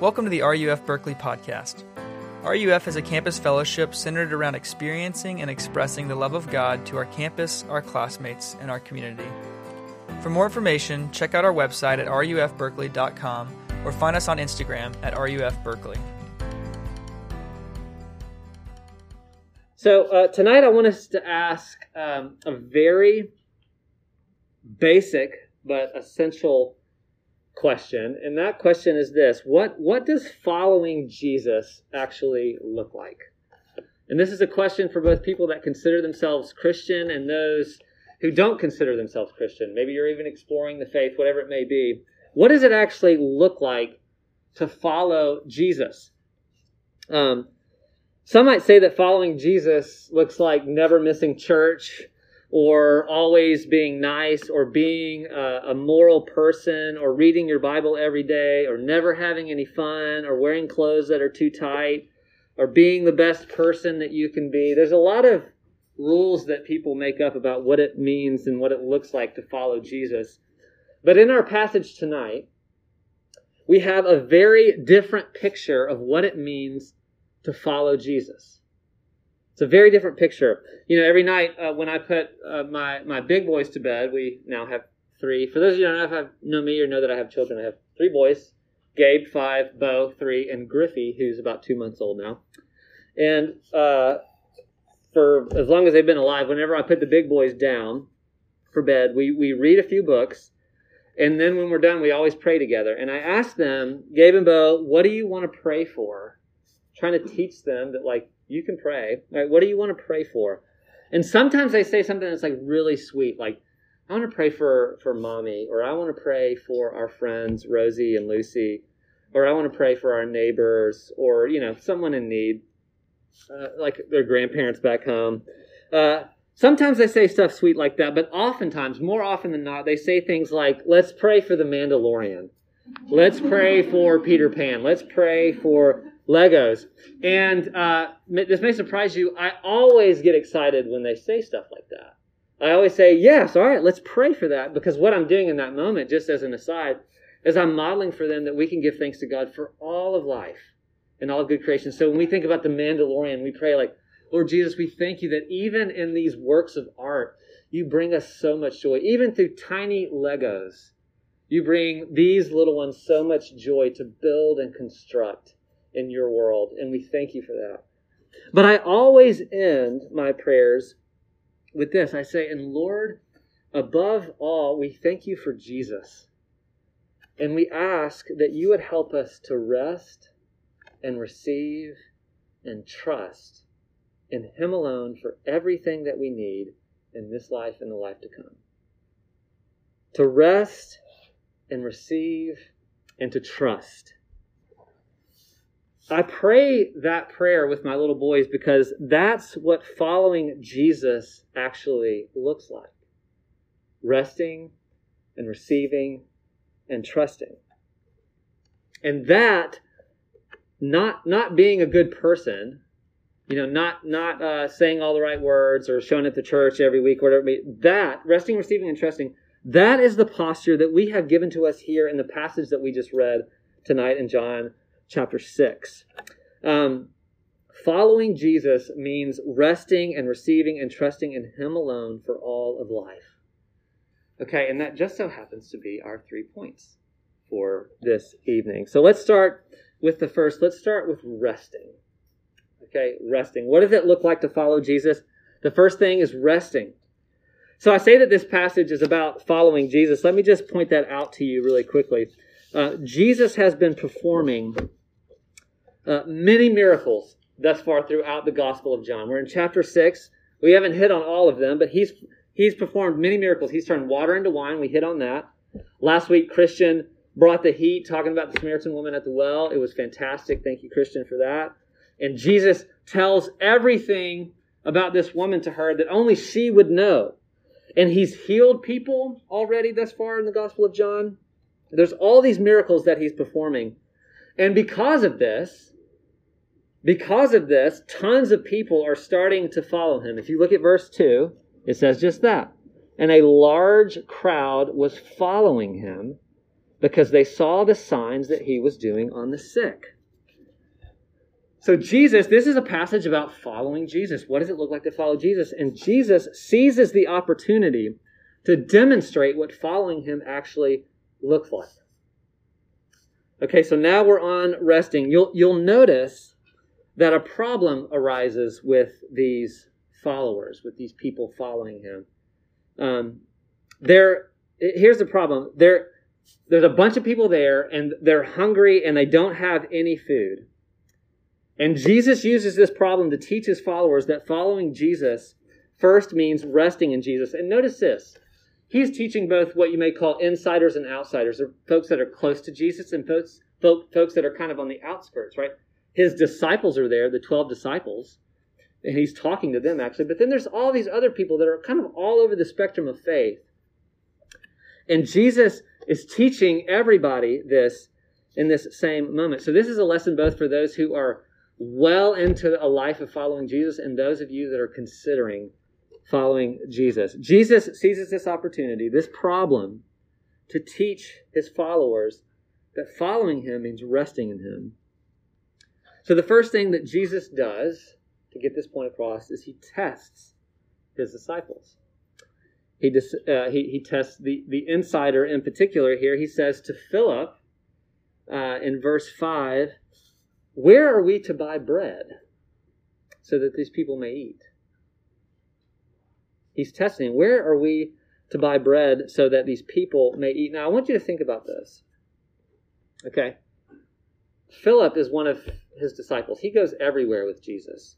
Welcome to the RUF Berkeley podcast. RUF is a campus fellowship centered around experiencing and expressing the love of God to our campus, our classmates, and our community. For more information, check out our website at rufberkeley.com or find us on Instagram at rufberkeley. So uh, tonight I want us to ask um, a very basic but essential question, and that question is this: what what does following Jesus actually look like? And this is a question for both people that consider themselves Christian and those who don't consider themselves Christian. Maybe you're even exploring the faith, whatever it may be. What does it actually look like to follow Jesus? Um, some might say that following Jesus looks like never missing church or always being nice or being a, a, moral person or reading your Bible every day or never having any fun or wearing clothes that are too tight or being the best person that you can be. There's a lot of rules that people make up about what it means and what it looks like to follow Jesus. But in our passage tonight, we have a very different picture of what it means to follow Jesus. It's a very different picture. You know, every night uh, when I put uh, my my big boys to bed, we now have three. For those of you who don't know, know me or know that I have children, I have three boys: Gabe, five; Bo, three; and Griffey, who's about two months old now. And uh, for as long as they've been alive, whenever I put the big boys down for bed, we we read a few books, and then when we're done, we always pray together. And I ask them, Gabe and Bo, what do you want to pray for? Trying to teach them that like you can pray. Right? What do you want to pray for? And sometimes they say something that's like really sweet, like, I want to pray for, for mommy, or I want to pray for our friends, Rosie and Lucy, or I want to pray for our neighbors, or, you know, someone in need, uh, like their grandparents back home. Uh, sometimes they say stuff sweet like that, but oftentimes, more often than not, they say things like, let's pray for the Mandalorian. Let's pray for Peter Pan. Let's pray for Legos. And uh, this may surprise you. I always get excited when they say stuff like that. I always say, yes, all right, let's pray for that. Because what I'm doing in that moment, just as an aside, is I'm modeling for them that we can give thanks to God for all of life and all good creation. So when we think about the Mandalorian, we pray like, Lord Jesus, we thank you that even in these works of art, you bring us so much joy. Even through tiny Legos, you bring these little ones so much joy to build and construct in your world, and we thank you for that. But I always end my prayers with this I say, And Lord, above all, we thank you for Jesus. And we ask that you would help us to rest and receive and trust in Him alone for everything that we need in this life and the life to come. To rest and receive and to trust I pray that prayer with my little boys because that's what following Jesus actually looks like resting and receiving and trusting. And that, not, not being a good person, you know, not not uh, saying all the right words or showing at the church every week, whatever. That resting, receiving, and trusting. That is the posture that we have given to us here in the passage that we just read tonight in John chapter 6. Um, following Jesus means resting and receiving and trusting in Him alone for all of life. Okay, and that just so happens to be our three points for this evening. So let's start with the first. Let's start with resting. Okay, resting. What does it look like to follow Jesus? The first thing is resting. So I say that this passage is about following Jesus. Let me just point that out to you really quickly. Uh, Jesus has been performing uh, many miracles thus far throughout the Gospel of John. We're in chapter 6. We haven't hit on all of them, but he's, he's performed many miracles. He's turned water into wine. We hit on that. Last week, Christian brought the heat, talking about the Samaritan woman at the well. It was fantastic. Thank you, Christian, for that. And Jesus tells everything about this woman to her that only she would know. And he's healed people already thus far in the Gospel of John. There's all these miracles that he's performing. And because of this, because of this, tons of people are starting to follow him. If you look at verse 2, it says just that. And a large crowd was following him because they saw the signs that he was doing on the sick. So, Jesus, this is a passage about following Jesus. What does it look like to follow Jesus? And Jesus seizes the opportunity to demonstrate what following him actually looks like. Okay, so now we're on resting. You'll, you'll notice that a problem arises with these followers, with these people following him. Um, there, here's the problem. There, there's a bunch of people there, and they're hungry, and they don't have any food. And Jesus uses this problem to teach his followers that following Jesus first means resting in Jesus. And notice this. He's teaching both what you may call insiders and outsiders, or folks that are close to Jesus and folks, folks that are kind of on the outskirts, right? His disciples are there, the 12 disciples, and he's talking to them actually. But then there's all these other people that are kind of all over the spectrum of faith. And Jesus is teaching everybody this in this same moment. So this is a lesson both for those who are well into a life of following Jesus and those of you that are considering following Jesus. Jesus seizes this opportunity, this problem, to teach his followers that following him means resting in him. So the first thing that Jesus does to get this point across is he tests his disciples. He, dis, uh, he, he tests the, the insider in particular here. He says to Philip uh, in verse 5 where are we to buy bread so that these people may eat? He's testing. Where are we to buy bread so that these people may eat? Now, I want you to think about this. Okay? Philip is one of his disciples. He goes everywhere with Jesus.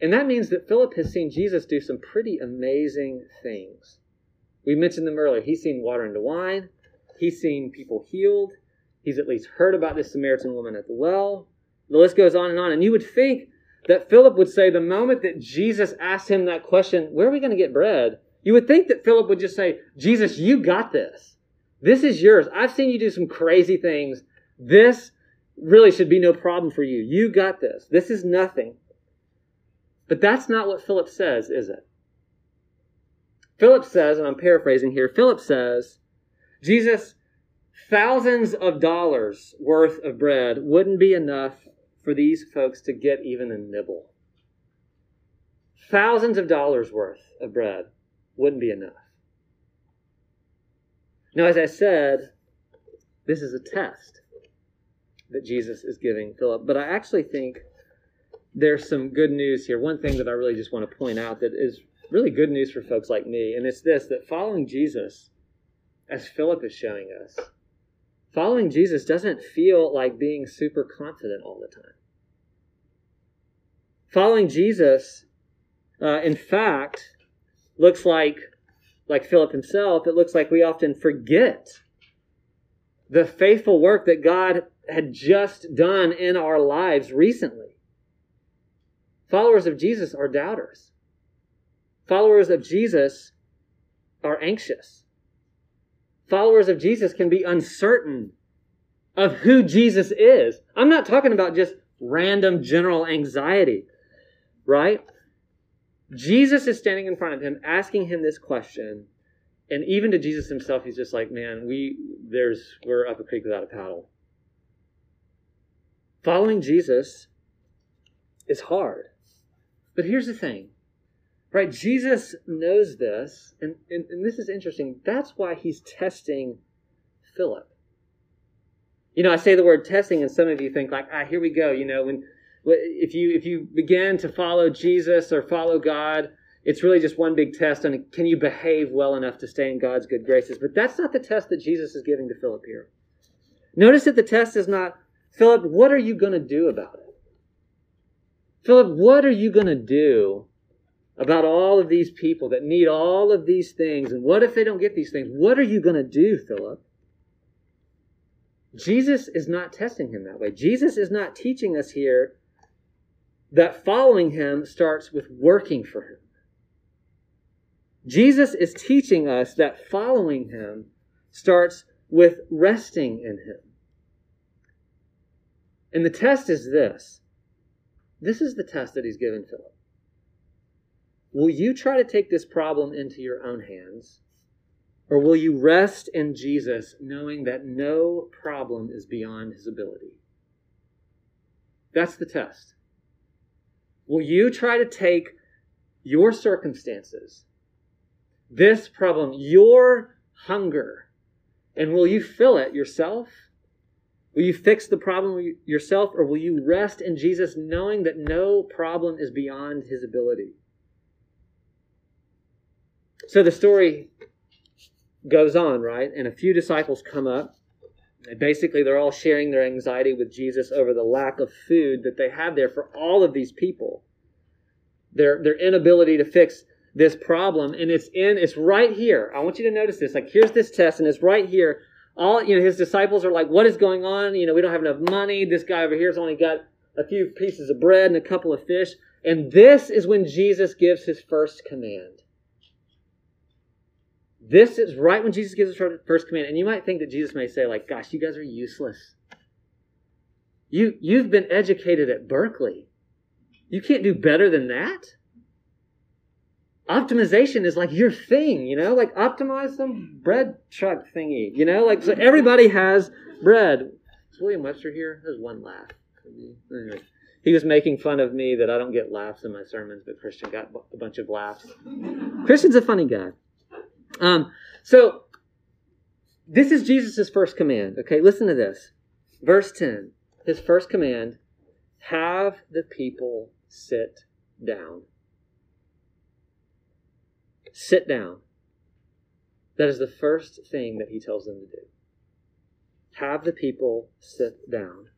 And that means that Philip has seen Jesus do some pretty amazing things. We mentioned them earlier. He's seen water into wine, he's seen people healed, He's at least heard about this Samaritan woman at the well. The list goes on and on. And you would think that Philip would say, the moment that Jesus asked him that question, where are we going to get bread? You would think that Philip would just say, Jesus, you got this. This is yours. I've seen you do some crazy things. This really should be no problem for you. You got this. This is nothing. But that's not what Philip says, is it? Philip says, and I'm paraphrasing here, Philip says, Jesus, thousands of dollars worth of bread wouldn't be enough for these folks to get even a nibble. Thousands of dollars worth of bread wouldn't be enough. Now, as I said, this is a test that Jesus is giving Philip, but I actually think there's some good news here. One thing that I really just want to point out that is really good news for folks like me, and it's this that following Jesus, as Philip is showing us, Following Jesus doesn't feel like being super confident all the time. Following Jesus, uh, in fact, looks like, like Philip himself, it looks like we often forget the faithful work that God had just done in our lives recently. Followers of Jesus are doubters. Followers of Jesus are anxious followers of Jesus can be uncertain of who Jesus is. I'm not talking about just random general anxiety, right? Jesus is standing in front of him, asking him this question. And even to Jesus himself, he's just like, man, we there's we're up a creek without a paddle. Following Jesus is hard. But here's the thing Right? Jesus knows this, and, and, and this is interesting. That's why he's testing Philip. You know, I say the word testing, and some of you think like, ah, here we go. You know, when if you if you begin to follow Jesus or follow God, it's really just one big test on can you behave well enough to stay in God's good graces. But that's not the test that Jesus is giving to Philip here. Notice that the test is not, Philip, what are you going to do about it? Philip, what are you going to do about all of these people that need all of these things. And what if they don't get these things? What are you going to do, Philip? Jesus is not testing him that way. Jesus is not teaching us here that following him starts with working for him. Jesus is teaching us that following him starts with resting in him. And the test is this. This is the test that he's given Philip. Will you try to take this problem into your own hands? Or will you rest in Jesus knowing that no problem is beyond his ability? That's the test. Will you try to take your circumstances, this problem, your hunger, and will you fill it yourself? Will you fix the problem yourself, or will you rest in Jesus knowing that no problem is beyond his ability? So the story goes on, right? And a few disciples come up. And basically, they're all sharing their anxiety with Jesus over the lack of food that they have there for all of these people. Their, their inability to fix this problem. And it's in, it's right here. I want you to notice this. Like, here's this test, and it's right here. All, you know, his disciples are like, what is going on? You know, we don't have enough money. This guy over here's only got a few pieces of bread and a couple of fish. And this is when Jesus gives his first command. This is right when Jesus gives his first command. And you might think that Jesus may say, like, gosh, you guys are useless. You, you've been educated at Berkeley. You can't do better than that. Optimization is like your thing, you know, like optimize some bread truck thingy, you know, like so everybody has bread. Is William Webster here? There's one laugh. He was making fun of me that I don't get laughs in my sermons, but Christian got a bunch of laughs. Christian's a funny guy. Um, so this is Jesus' first command. Okay, listen to this. Verse 10. His first command have the people sit down. Sit down. That is the first thing that he tells them to do. Have the people sit down.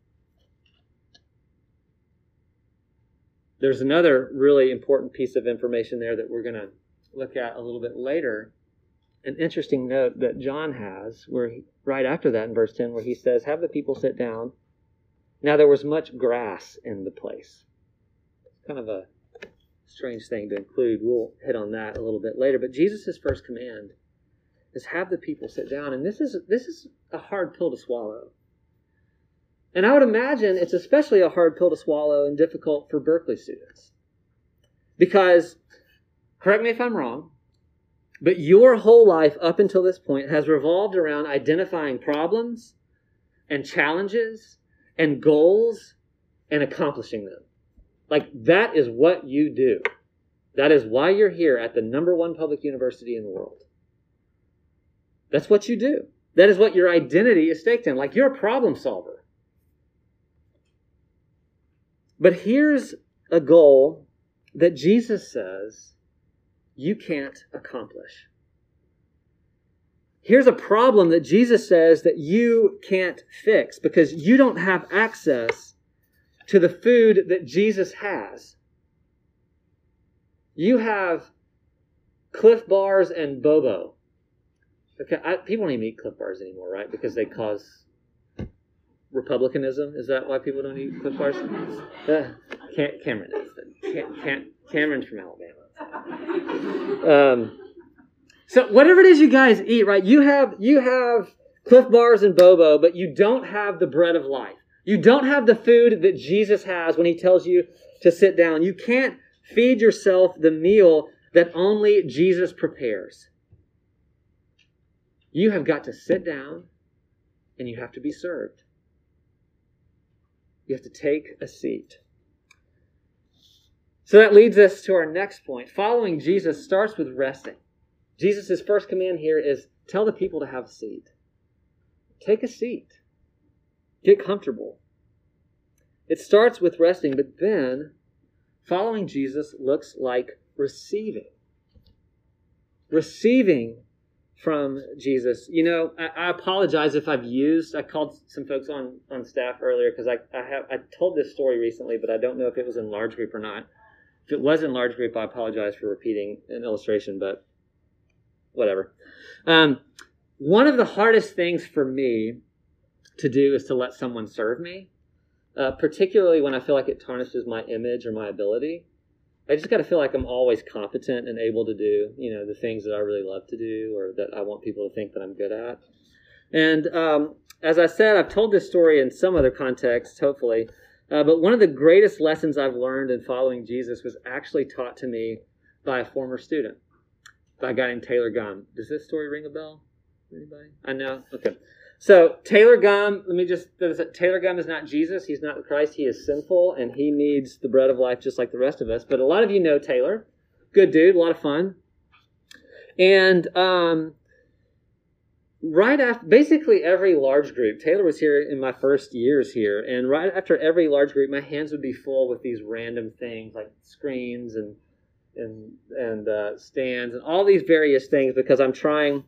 There's another really important piece of information there that we're going to look at a little bit later an interesting note that John has, where he, right after that in verse 10, where he says, Have the people sit down. Now there was much grass in the place. It's kind of a strange thing to include. We'll hit on that a little bit later. But Jesus' first command is have the people sit down. And this is this is a hard pill to swallow. And I would imagine it's especially a hard pill to swallow and difficult for Berkeley students. Because, correct me if I'm wrong, but your whole life up until this point has revolved around identifying problems and challenges and goals and accomplishing them. Like that is what you do. That is why you're here at the number one public university in the world. That's what you do. That is what your identity is staked in. Like you're a problem solver. But here's a goal that Jesus says you can't accomplish. Here's a problem that Jesus says that you can't fix because you don't have access to the food that Jesus has. You have Clif Bars and boba. Okay, I, people don't even eat Clif Bars anymore, right? Because they cause republicanism. Is that why people don't eat Clif Bars? Uh, Cameron is. Cam, Cameron's from Alabama. Um, so whatever it is you guys eat, right? You have you have Clif Bars and boba, but you don't have the bread of life. You don't have the food that Jesus has when he tells you to sit down. You can't feed yourself the meal that only Jesus prepares. You have got to sit down and you have to be served. You have to take a seat. So that leads us to our next point. Following Jesus starts with resting. Jesus' first command here is tell the people to have a seat. Take a seat. Get comfortable. It starts with resting, but then following Jesus looks like receiving. Receiving from Jesus. You know, I, I, apologize if I've used. I called some folks on on staff earlier because I I have I told this story recently, but I don't know if it was in large group or not. If it was in large group, I apologize for repeating an illustration, but whatever. Um, one of the hardest things for me to do is to let someone serve me, uh, particularly when I feel like it tarnishes my image or my ability. I just got to feel like I'm always competent and able to do, you know, the things that I really love to do or that I want people to think that I'm good at. And um, as I said, I've told this story in some other context, hopefully, uh, but one of the greatest lessons I've learned in following Jesus was actually taught to me by a former student. by a guy named Taylor Gum. Does this story ring a bell? Anybody? I know. Okay. So Taylor Gum, let me just Taylor Gum is not Jesus. He's not Christ. He is sinful, and he needs the bread of life just like the rest of us. But a lot of you know Taylor. Good dude, a lot of fun. And um, right after, basically every large group, Taylor was here in my first years here, and right after every large group, my hands would be full with these random things like screens and and and uh, stands and all these various things because I'm trying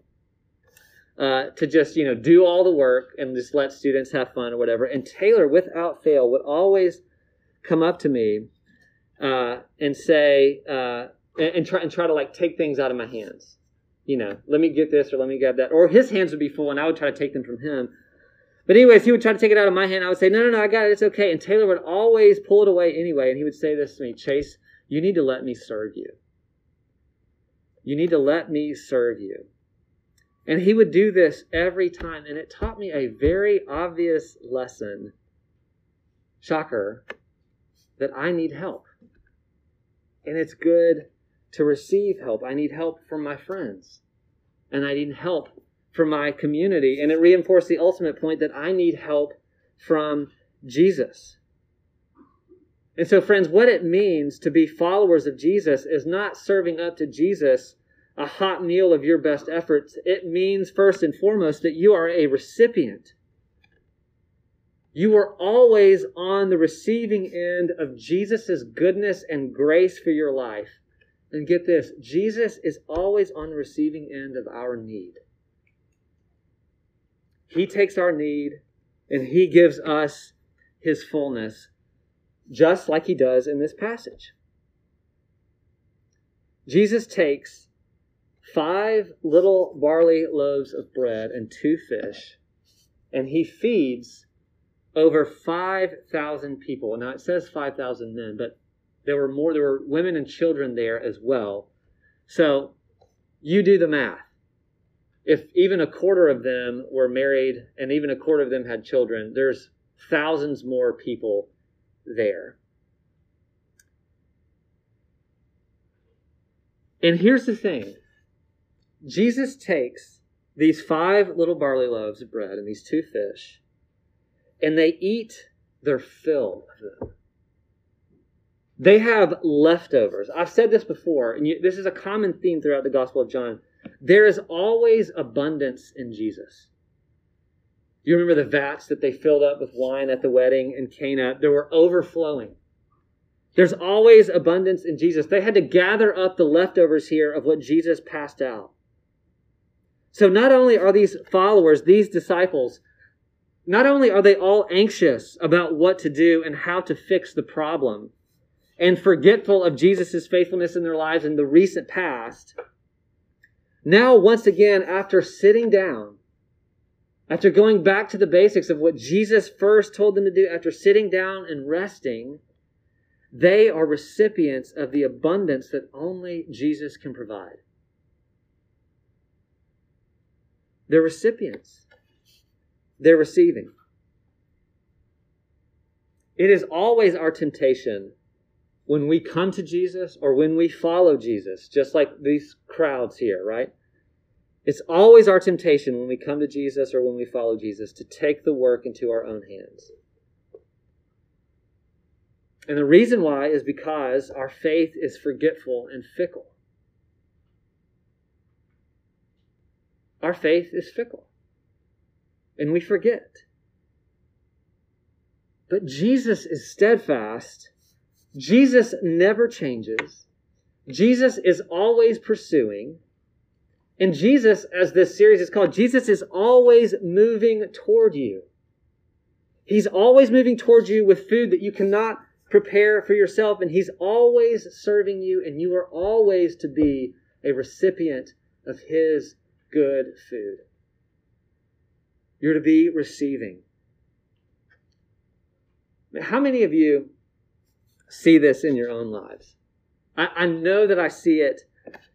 uh, to just you know do all the work and just let students have fun or whatever. And Taylor, without fail, would always come up to me uh, and say uh, and, and, try and try to like take things out of my hands. You know, let me get this or let me grab that. Or his hands would be full and I would try to take them from him. But anyways, he would try to take it out of my hand. I would say, no, no, no, I got it. It's okay. And Taylor would always pull it away anyway. And he would say this to me, Chase, you need to let me serve you. You need to let me serve you. And he would do this every time, and it taught me a very obvious lesson. Shocker, that I need help. And it's good to receive help. I need help from my friends, and I need help from my community. And it reinforced the ultimate point that I need help from Jesus. And so, friends, what it means to be followers of Jesus is not serving up to Jesus a hot meal of your best efforts. It means, first and foremost, that you are a recipient. You are always on the receiving end of Jesus' goodness and grace for your life. And get this Jesus is always on the receiving end of our need. He takes our need and He gives us His fullness, just like He does in this passage. Jesus takes five little barley loaves of bread and two fish, and he feeds over 5,000 people. Now it says 5,000 men, but there were more, there were women and children there as well. So you do the math. If even a quarter of them were married and even a quarter of them had children, there's thousands more people there. And here's the thing Jesus takes these five little barley loaves of bread and these two fish, and they eat their fill of them. They have leftovers. I've said this before, and this is a common theme throughout the Gospel of John. There is always abundance in Jesus. You remember the vats that they filled up with wine at the wedding in Cana? They were overflowing. There's always abundance in Jesus. They had to gather up the leftovers here of what Jesus passed out. So not only are these followers, these disciples, not only are they all anxious about what to do and how to fix the problem and forgetful of Jesus' faithfulness in their lives in the recent past, now, once again, after sitting down, after going back to the basics of what Jesus first told them to do, after sitting down and resting, they are recipients of the abundance that only Jesus can provide. They're recipients, they're receiving. It is always our temptation when we come to Jesus or when we follow Jesus, just like these crowds here, right? It's always our temptation when we come to Jesus or when we follow Jesus to take the work into our own hands. And the reason why is because our faith is forgetful and fickle. Our faith is fickle, and we forget. But Jesus is steadfast. Jesus never changes. Jesus is always pursuing. And Jesus, as this series is called, Jesus is always moving toward you. He's always moving toward you with food that you cannot prepare for yourself, and He's always serving you, and you are always to be a recipient of His good food. You're to be receiving. How many of you see this in your own lives? I, I know that I see it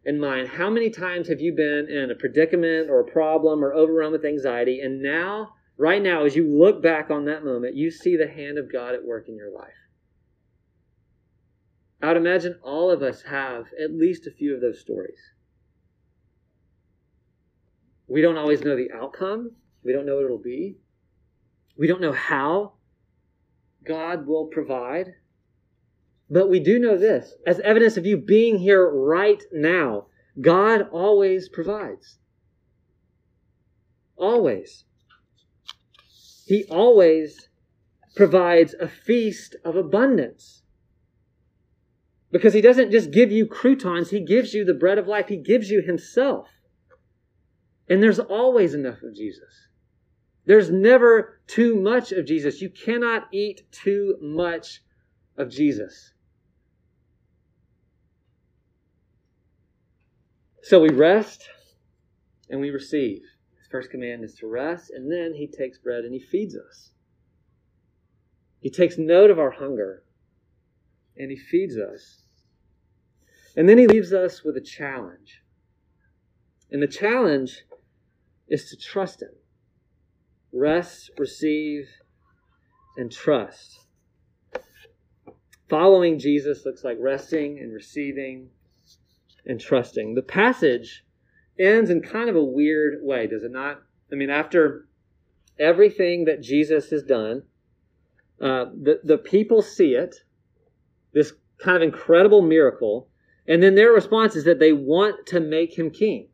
in mine. How many times have you been in a predicament or a problem or overrun with anxiety, and now, right now, as you look back on that moment, you see the hand of God at work in your life? I would imagine all of us have at least a few of those stories. We don't always know the outcome. We don't know what it'll be. We don't know how God will provide. But we do know this as evidence of you being here right now, God always provides. Always. He always provides a feast of abundance. Because he doesn't just give you croutons, he gives you the bread of life, he gives you himself. And there's always enough of Jesus. There's never too much of Jesus. You cannot eat too much of Jesus. So we rest and we receive. His first command is to rest, and then he takes bread and he feeds us. He takes note of our hunger and he feeds us. And then he leaves us with a challenge. And the challenge is to trust him. Rest, receive, and trust. Following Jesus looks like resting and receiving and trusting. The passage ends in kind of a weird way, does it not? I mean, after everything that Jesus has done, uh, the, the people see it, this kind of incredible miracle, and then their response is that they want to make him king.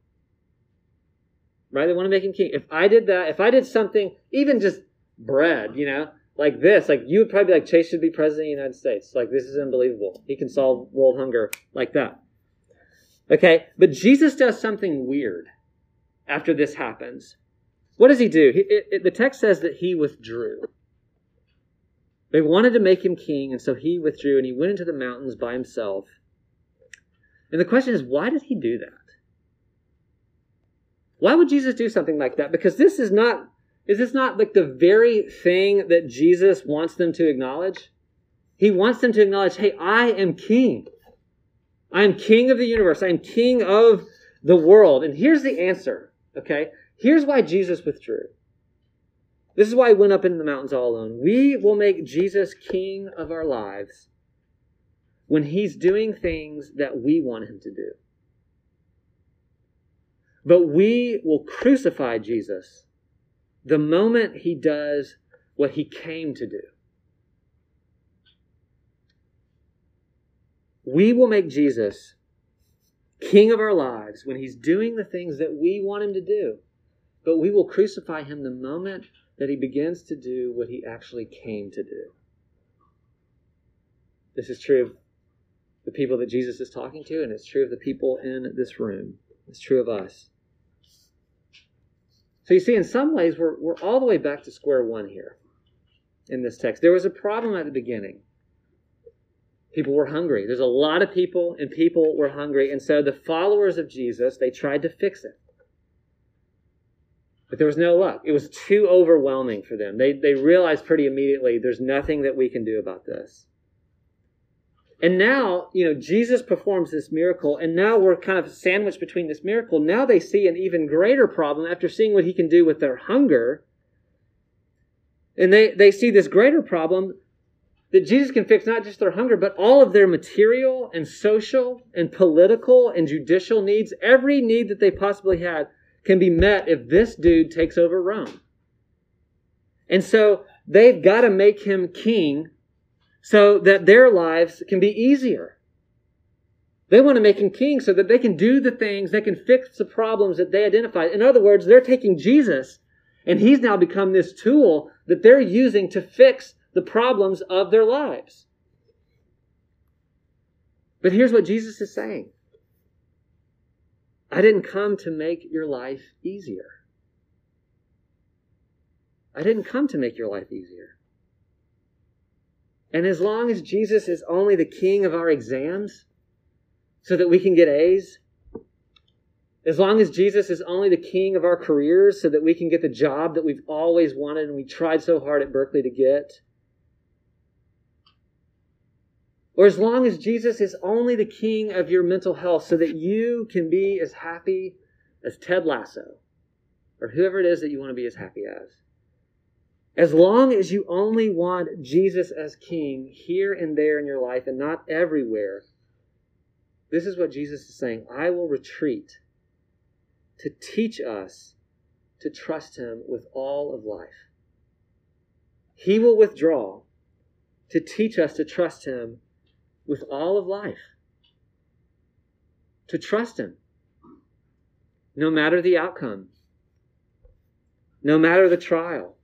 Right? They want to make him king. If I did that, if I did something, even just bread, you know, like this, like you would probably be like, Chase should be president of the United States. Like, this is unbelievable. He can solve world hunger like that. Okay? But Jesus does something weird after this happens. What does he do? He, it, it, the text says that he withdrew. They wanted to make him king, and so he withdrew and he went into the mountains by himself. And the question is, why did he do that? Why would Jesus do something like that? Because this is not, is this not like the very thing that Jesus wants them to acknowledge? He wants them to acknowledge, hey, I am king. I am king of the universe. I am king of the world. And here's the answer, okay? Here's why Jesus withdrew. This is why he went up into the mountains all alone. We will make Jesus king of our lives when he's doing things that we want him to do. But we will crucify Jesus the moment he does what he came to do. We will make Jesus king of our lives when he's doing the things that we want him to do. But we will crucify him the moment that he begins to do what he actually came to do. This is true of the people that Jesus is talking to, and it's true of the people in this room. It's true of us. So you see, in some ways, we're, we're all the way back to square one here in this text. There was a problem at the beginning. People were hungry. There's a lot of people, and people were hungry. And so the followers of Jesus, they tried to fix it. But there was no luck. It was too overwhelming for them. They, they realized pretty immediately there's nothing that we can do about this. And now, you know, Jesus performs this miracle, and now we're kind of sandwiched between this miracle. Now they see an even greater problem after seeing what he can do with their hunger. And they, they see this greater problem that Jesus can fix not just their hunger, but all of their material and social and political and judicial needs. Every need that they possibly had can be met if this dude takes over Rome. And so they've got to make him king so that their lives can be easier. They want to make him king so that they can do the things, they can fix the problems that they identified. In other words, they're taking Jesus and he's now become this tool that they're using to fix the problems of their lives. But here's what Jesus is saying I didn't come to make your life easier. I didn't come to make your life easier. And as long as Jesus is only the king of our exams, so that we can get A's, as long as Jesus is only the king of our careers, so that we can get the job that we've always wanted and we tried so hard at Berkeley to get, or as long as Jesus is only the king of your mental health so that you can be as happy as Ted Lasso or whoever it is that you want to be as happy as. As long as you only want Jesus as king here and there in your life and not everywhere, this is what Jesus is saying I will retreat to teach us to trust Him with all of life. He will withdraw to teach us to trust Him with all of life. To trust Him, no matter the outcome, no matter the trial,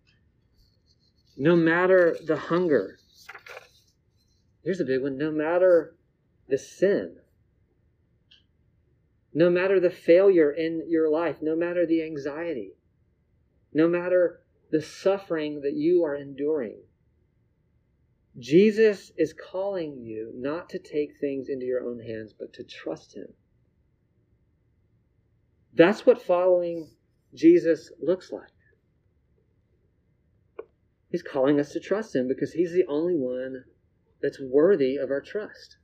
no matter the hunger. Here's a big one no matter the sin, no matter the failure in your life, no matter the anxiety, no matter the suffering that you are enduring. Jesus is calling you not to take things into your own hands, but to trust Him. That's what following Jesus looks like. He's calling us to trust Him because He's the only one that's worthy of our trust.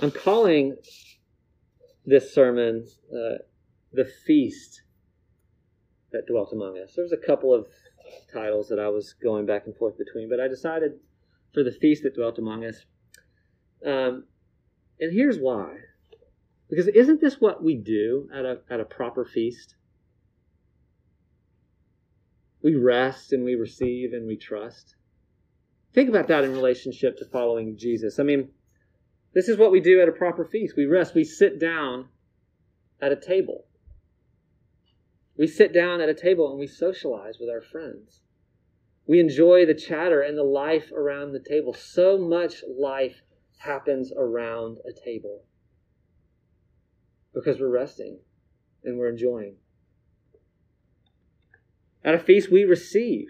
I'm calling this sermon uh, The Feast that Dwelt Among Us. There's a couple of titles that I was going back and forth between, but I decided for The Feast that Dwelt Among Us. Um, and here's why. Because isn't this what we do at a, at a proper feast? We rest and we receive and we trust. Think about that in relationship to following Jesus. I mean, this is what we do at a proper feast. We rest, we sit down at a table. We sit down at a table and we socialize with our friends. We enjoy the chatter and the life around the table. So much life happens around a table because we're resting and we're enjoying. At a feast, we receive.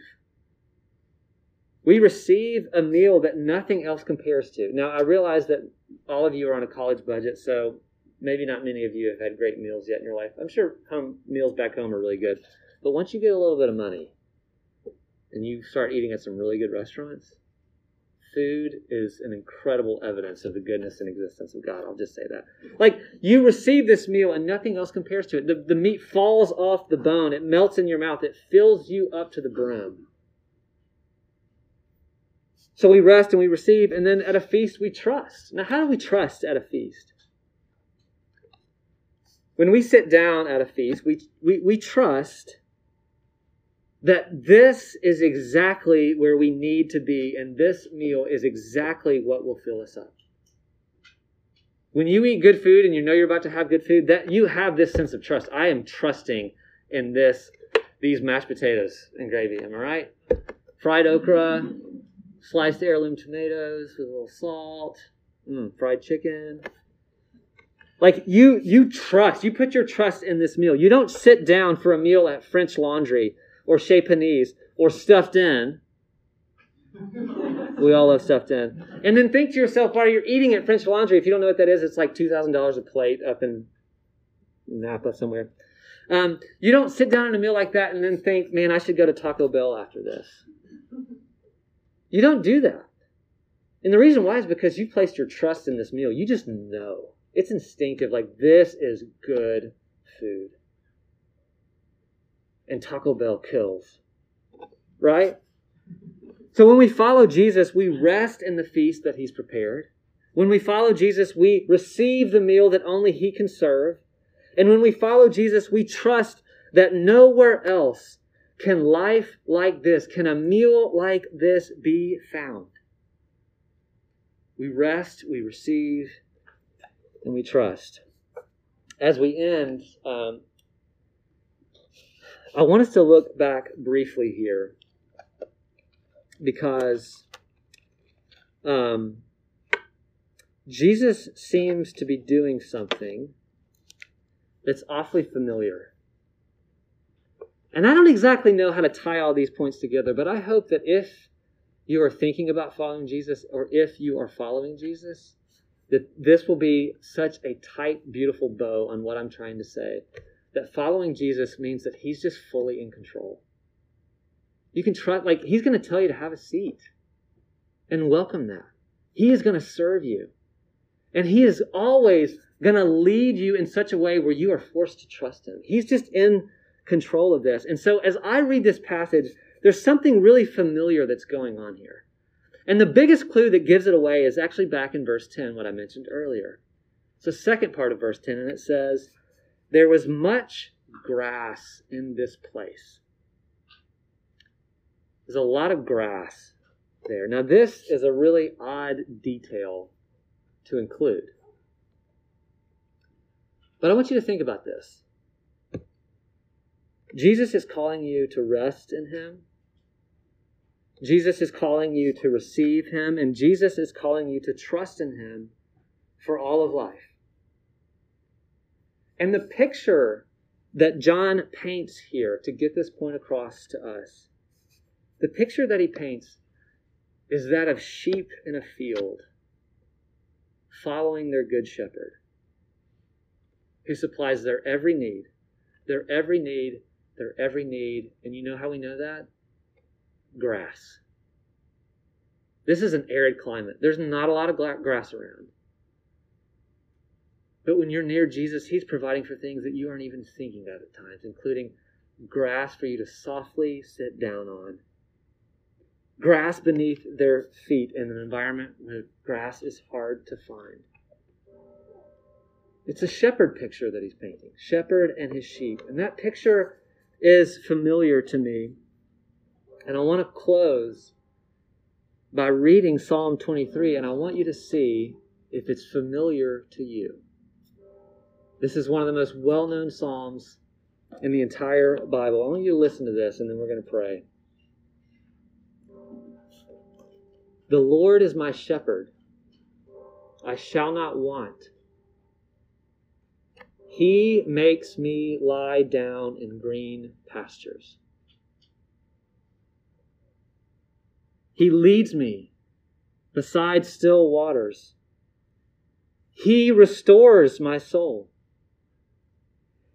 We receive a meal that nothing else compares to. Now, I realize that all of you are on a college budget, so maybe not many of you have had great meals yet in your life. I'm sure home meals back home are really good. But once you get a little bit of money and you start eating at some really good restaurants, food is an incredible evidence of the goodness and existence of God. I'll just say that. Like, you receive this meal and nothing else compares to it. The, the meat falls off the bone, it melts in your mouth, it fills you up to the brim. So we rest and we receive, and then at a feast we trust. Now, how do we trust at a feast? When we sit down at a feast, we, we, we trust that this is exactly where we need to be, and this meal is exactly what will fill us up. When you eat good food and you know you're about to have good food, that you have this sense of trust. I am trusting in this, these mashed potatoes and gravy. Am I right? Fried okra, sliced heirloom tomatoes with a little salt, mm, fried chicken. Like you, you trust. You put your trust in this meal. You don't sit down for a meal at French Laundry or Chez Panisse or Stuffed Inn. we all love Stuffed Inn. And then think to yourself while you're eating at French Laundry, if you don't know what that is, it's like $2,000 a plate up in Napa somewhere. Um, you don't sit down in a meal like that and then think, man, I should go to Taco Bell after this. You don't do that. And the reason why is because you placed your trust in this meal. You just know. It's instinctive, like this is good food and Taco Bell kills. Right? So when we follow Jesus, we rest in the feast that he's prepared. When we follow Jesus, we receive the meal that only he can serve. And when we follow Jesus, we trust that nowhere else can life like this, can a meal like this be found. We rest, we receive, and we trust. As we end, um, I want us to look back briefly here because um, Jesus seems to be doing something that's awfully familiar. And I don't exactly know how to tie all these points together, but I hope that if you are thinking about following Jesus or if you are following Jesus, that this will be such a tight, beautiful bow on what I'm trying to say that following Jesus means that he's just fully in control. You can trust, like, he's going to tell you to have a seat and welcome that. He is going to serve you. And he is always going to lead you in such a way where you are forced to trust him. He's just in control of this. And so as I read this passage, there's something really familiar that's going on here. And the biggest clue that gives it away is actually back in verse 10, what I mentioned earlier. It's the second part of verse 10, and it says, there was much grass in this place. There's a lot of grass there. Now, this is a really odd detail to include. But I want you to think about this. Jesus is calling you to rest in Him. Jesus is calling you to receive Him, and Jesus is calling you to trust in Him for all of life. And the picture that John paints here to get this point across to us, the picture that he paints is that of sheep in a field following their good shepherd who supplies their every need, their every need, their every need. And you know how we know that? Grass. This is an arid climate. There's not a lot of grass around. But when you're near Jesus, He's providing for things that you aren't even thinking of at times, including grass for you to softly sit down on, grass beneath their feet in an environment where grass is hard to find. It's a shepherd picture that he's painting shepherd and his sheep. And that picture is familiar to me. And I want to close by reading Psalm 23, and I want you to see if it's familiar to you. This is one of the most well known Psalms in the entire Bible. I want you to listen to this, and then we're going to pray. The Lord is my shepherd, I shall not want. He makes me lie down in green pastures. He leads me beside still waters. He restores my soul.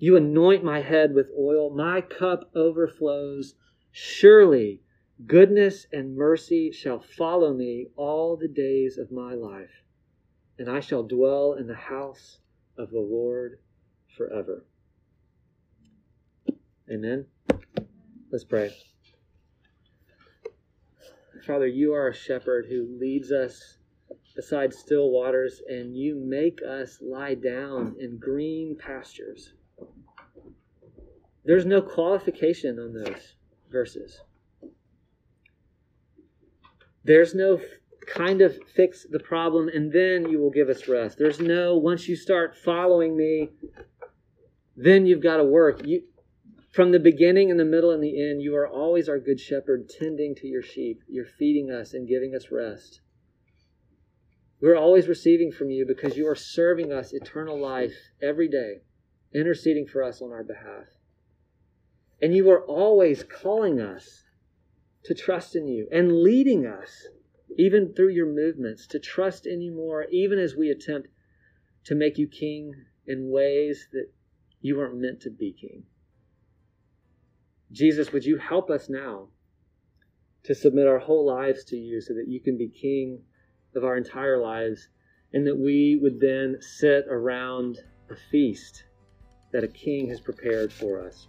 You anoint my head with oil, my cup overflows. Surely goodness and mercy shall follow me all the days of my life and I shall dwell in the house of the Lord forever. Amen. Let's pray. Father, you are a shepherd who leads us beside still waters, and you make us lie down in green pastures. There's no qualification on those verses. There's no kind of fix the problem and then you will give us rest. There's no, once you start following me, then you've got to work. You, from the beginning and the middle and the end, you are always our good shepherd, tending to your sheep. You're feeding us and giving us rest. We're always receiving from you because you are serving us eternal life every day, interceding for us on our behalf. And you are always calling us to trust in you and leading us even through your movements, to trust in you more, even as we attempt to make you king in ways that you weren't meant to be king. Jesus, would you help us now to submit our whole lives to you so that you can be king of our entire lives and that we would then sit around a feast that a king has prepared for us?